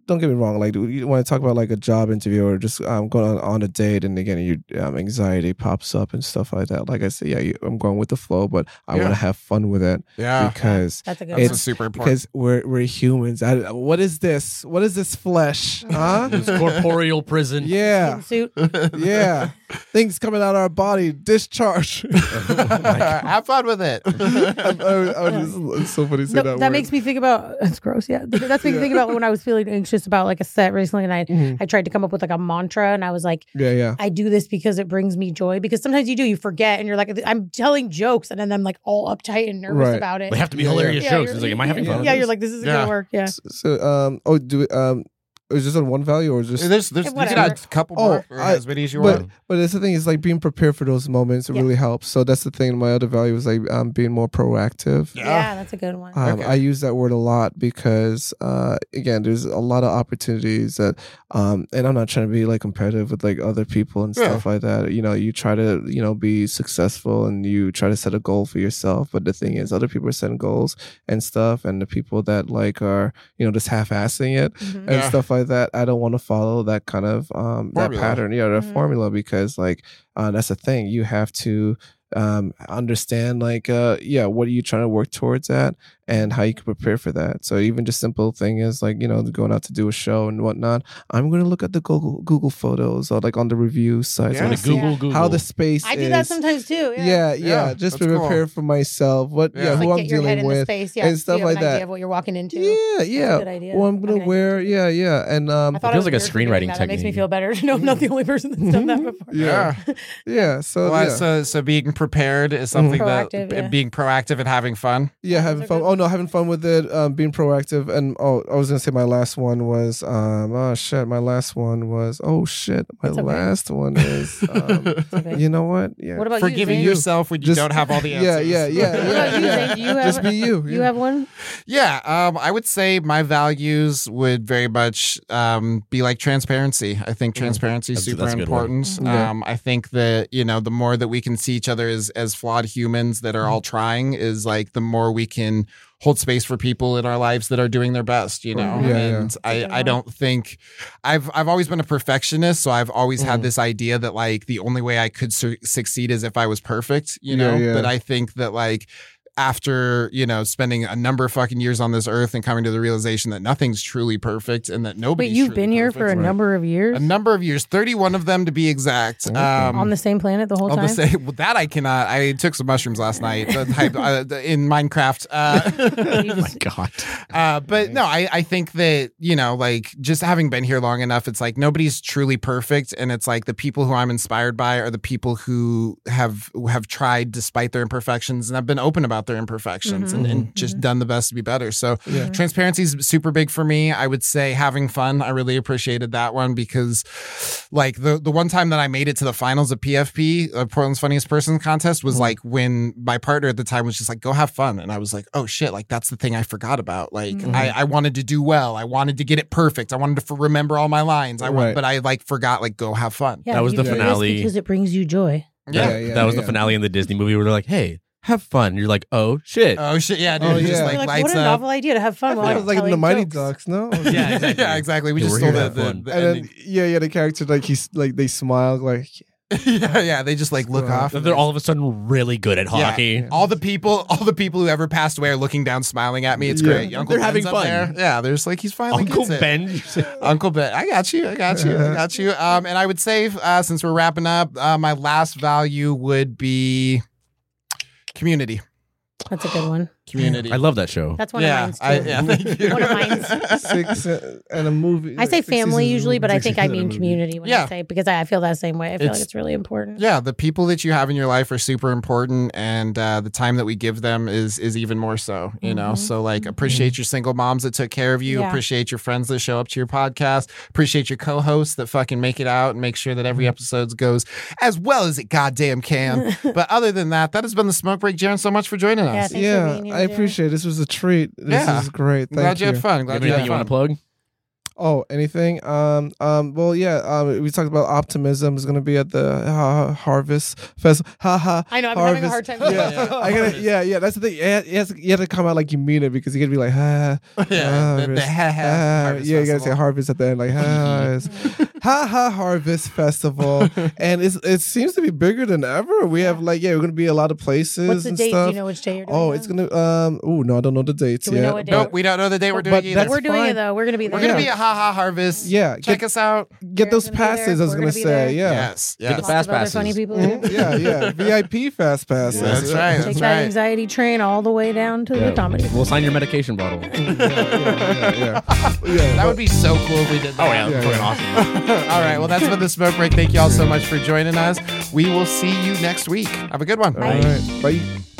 Don't get me wrong. Like you want to talk about like a job interview or just um, going on, on a date, and again, your um, anxiety pops up and stuff like that. Like I said, yeah, you, I'm going with the flow, but I Yeah. want to have fun with it Yeah. because That's a good That's one. It's- super important. because we're we're humans. I, what is this? What is this flesh? Huh? This corporeal prison. yeah, Suit. yeah. Things coming out of our body, discharge. Have fun with it. I, I, I just, so funny to say No, that. that word. makes me think about that's gross. Yeah, that's makes me Yeah. think about when I was feeling anxious about like a set recently, and I Mhm. I tried to come up with like a mantra, and I was like, Yeah, yeah. I do this because it brings me joy. Because sometimes you do, you forget, and you're like, I'm telling jokes, and then I'm like all uptight and nervous Right. about it. They have to be Yeah, yeah. hilarious Yeah, jokes. you're- It's like, am I having yeah, fun? with Yeah, this? you're like, this isn't Yeah. gonna work. Yeah. So, um, oh, do it, um, is this on one value or just? there's, there's, Yeah, you can add a couple Oh, more or I- as many as you but want. but that's the thing is like being prepared for those moments. It Yeah. really helps. So that's the thing. My other value is like um, being more proactive. Yeah. Yeah. that's a good one. Um, Okay. I use that word a lot because, uh, again, there's a lot of opportunities that, um, and I'm not trying to be like competitive with like other people and Yeah. stuff like that. You know, you try to, you know, be successful and you try to set a goal for yourself. But the thing is, other people are setting goals and stuff, and the people that like are, you know, just half-assing it Mhm. and Yeah. stuff like that. I don't want to follow that kind of um, that Formula. pattern, yeah, that Mhm. formula because like uh, that's the thing. You have to um, understand like uh, yeah, what are you trying to work towards at, and how you can prepare for that. So even just simple thing is like you know going out to do a show and whatnot. I'm going to look at the Google Google photos or like on the review sites. Yeah. I wanna Gonna see Google, Google. how the space I is. do that sometimes too. Yeah. Yeah, yeah, Yeah, just that's to cool. prepare for myself. What Yeah. yeah, who like, I'm get your head dealing with. space, yeah, and stuff like that. Idea of what you're walking into. Yeah, yeah. good idea. Well, I'm gonna I mean, I wear. do. Yeah, yeah, and um, I thought feels like a was weird screenwriting that. That makes me feel better to know I'm not the only person that's done that before. Yeah. Yeah. yeah. So yeah, so so being prepared is something that yeah. being proactive and having fun. yeah, having fun. good Oh no, having fun with it. Um, being proactive, and oh, I was gonna say my last one was um, oh shit, my last one was oh shit, my okay. last one is um, Okay. you know what? Yeah, What about Forgiving you? Yourself when you Just- don't have all the yeah, answers. yeah, yeah, What yeah, about you, yeah. Zane? Do you have Just be you. You yeah. have one? Yeah, um, I would say my values would very much um, be like transparency. I think transparency is super that's a important. Mhm. Yeah. Um, I think that you know the more that we can see each other as as flawed humans that are all trying is like the more we can hold space for people in our lives that are doing their best. You know, Yeah, yeah. and That's a I good I don't think I've I've always been a perfectionist, so I've always had Mhm. this idea that like the only way I could su- succeed is if I was perfect. You Yeah, know, yeah. but I think that like after you know spending a number of fucking years on this earth and coming to the realization that nothing's truly perfect and that nobody Wait, you've been here for a number of years a number of years 31 of them to be exact Okay. um on the same planet the whole time. the same, well, that I cannot. I took some mushrooms last night the type, uh, in Minecraft. Uh, Oh my god. uh, but no, I, I think that, you know, like just having been here long enough, it's like nobody's truly perfect. And it's like the people who I'm inspired by are the people who have have tried despite their imperfections and I've been open about their imperfections and, and just done the best to be better. So Yeah. transparency is super big for me. I would say having fun. I really appreciated that one because like the the one time that I made it to the finals of PFP, uh, Portland's Funniest Person contest was Mhm. like when my partner at the time was just like, go have fun. And I was like, oh shit, like that's the thing I forgot about. Like Mhm. I, I wanted to do well. I wanted to get it perfect. I wanted to f- remember all my lines. I want, Right. but I like forgot like go have fun. Yeah, That was the finale. because it brings you joy. Yeah. yeah, that was the yeah. finale in the Disney movie where they're like, "Hey, have fun." You're like, "Oh shit." Oh shit, yeah, dude. Oh, it just yeah. like, You're like, lights what a up. novel idea to have fun while It I'm was like in the Mighty jokes. Ducks, no? Yeah, exactly. yeah, exactly. We Yeah, just we're stole here the, to the, have fun. the and ending. then yeah, yeah, the character like he's like they smile like yeah, yeah. They just like look Right. off. They're all of a sudden really good at Yeah. hockey. all the people, all the people who ever passed away are looking down, smiling at me. It's Yeah. great. Uncle They're having Ben's up fun. there. Yeah, they're just like he's finally Uncle gets it. Ben. Uncle Ben. I got you. I got you. I got you. Um, and I would say, uh, since we're wrapping up, uh, my last value would be community. That's a good one. Community. I love that show. That's one yeah, of mine too. I, yeah, thank you. One of mine's. Six uh, and a movie. I say six family of usually, but I think I seasons of a mean community when Yeah. I say because I, I feel that same way. I feel It's- like it's really important. Yeah, the people that you have in your life are super important, and uh, the time that we give them is is even more so. You know, Mhm. so like appreciate your single moms that took care of you. Yeah. Appreciate your friends that show up to your podcast. Appreciate your co-hosts that fucking make it out and make sure that every episode goes as well as it goddamn can. but other than that, that has been the smoke break. Jaren, so much for joining us. Yeah, being here, I appreciate it. This was a treat. This Yeah. is great. I'm Thank glad you. you. had fun. You Glad have you had anything you want fun. to plug? Oh, anything? Um, um. Well, yeah. Um, we talked about optimism is going to be at the uh, Harvest Festival. Ha ha. I know I'm having a hard time. Yeah, Yeah. I gotta, yeah, yeah. That's the thing. Yeah, you have, to, you have to come out like you mean it because you gotta be like, ha, Yeah, the- the Harvest. ha- ha ha. Harvest yeah. You gotta say Festival. harvest at the end, like ha, it's- ha ha Harvest Festival, and it's it seems to be bigger than ever. We have like yeah, we're gonna be a lot of places What's the and date? Do stuff. you know which day you're doing? oh, that? it's gonna um. Oh no, I don't know the dates Do we yet. know what day? Nope, we don't know the day we're doing But either. We're doing it though. We're gonna be there. We're gonna Yeah. be a Ha Ha Harvest. Yeah, Check get, us out. get those Jaren's gonna passes. I was We're gonna gonna say, there. yeah. Yes. Get the fast of other passes. funny people. Yeah, yeah. VIP fast passes. Yeah, that's right. Take That's that anxiety train all the way down to Yeah. the comedy. We'll sign your medication bottle. yeah, yeah, yeah. yeah. That would be so cool if we did that. Oh yeah, Yeah, fucking yeah. awesome. all right. Well, that's for the smoke break. Thank you all so much for joining us. We will see you next week. Have a good one. All right. Bye.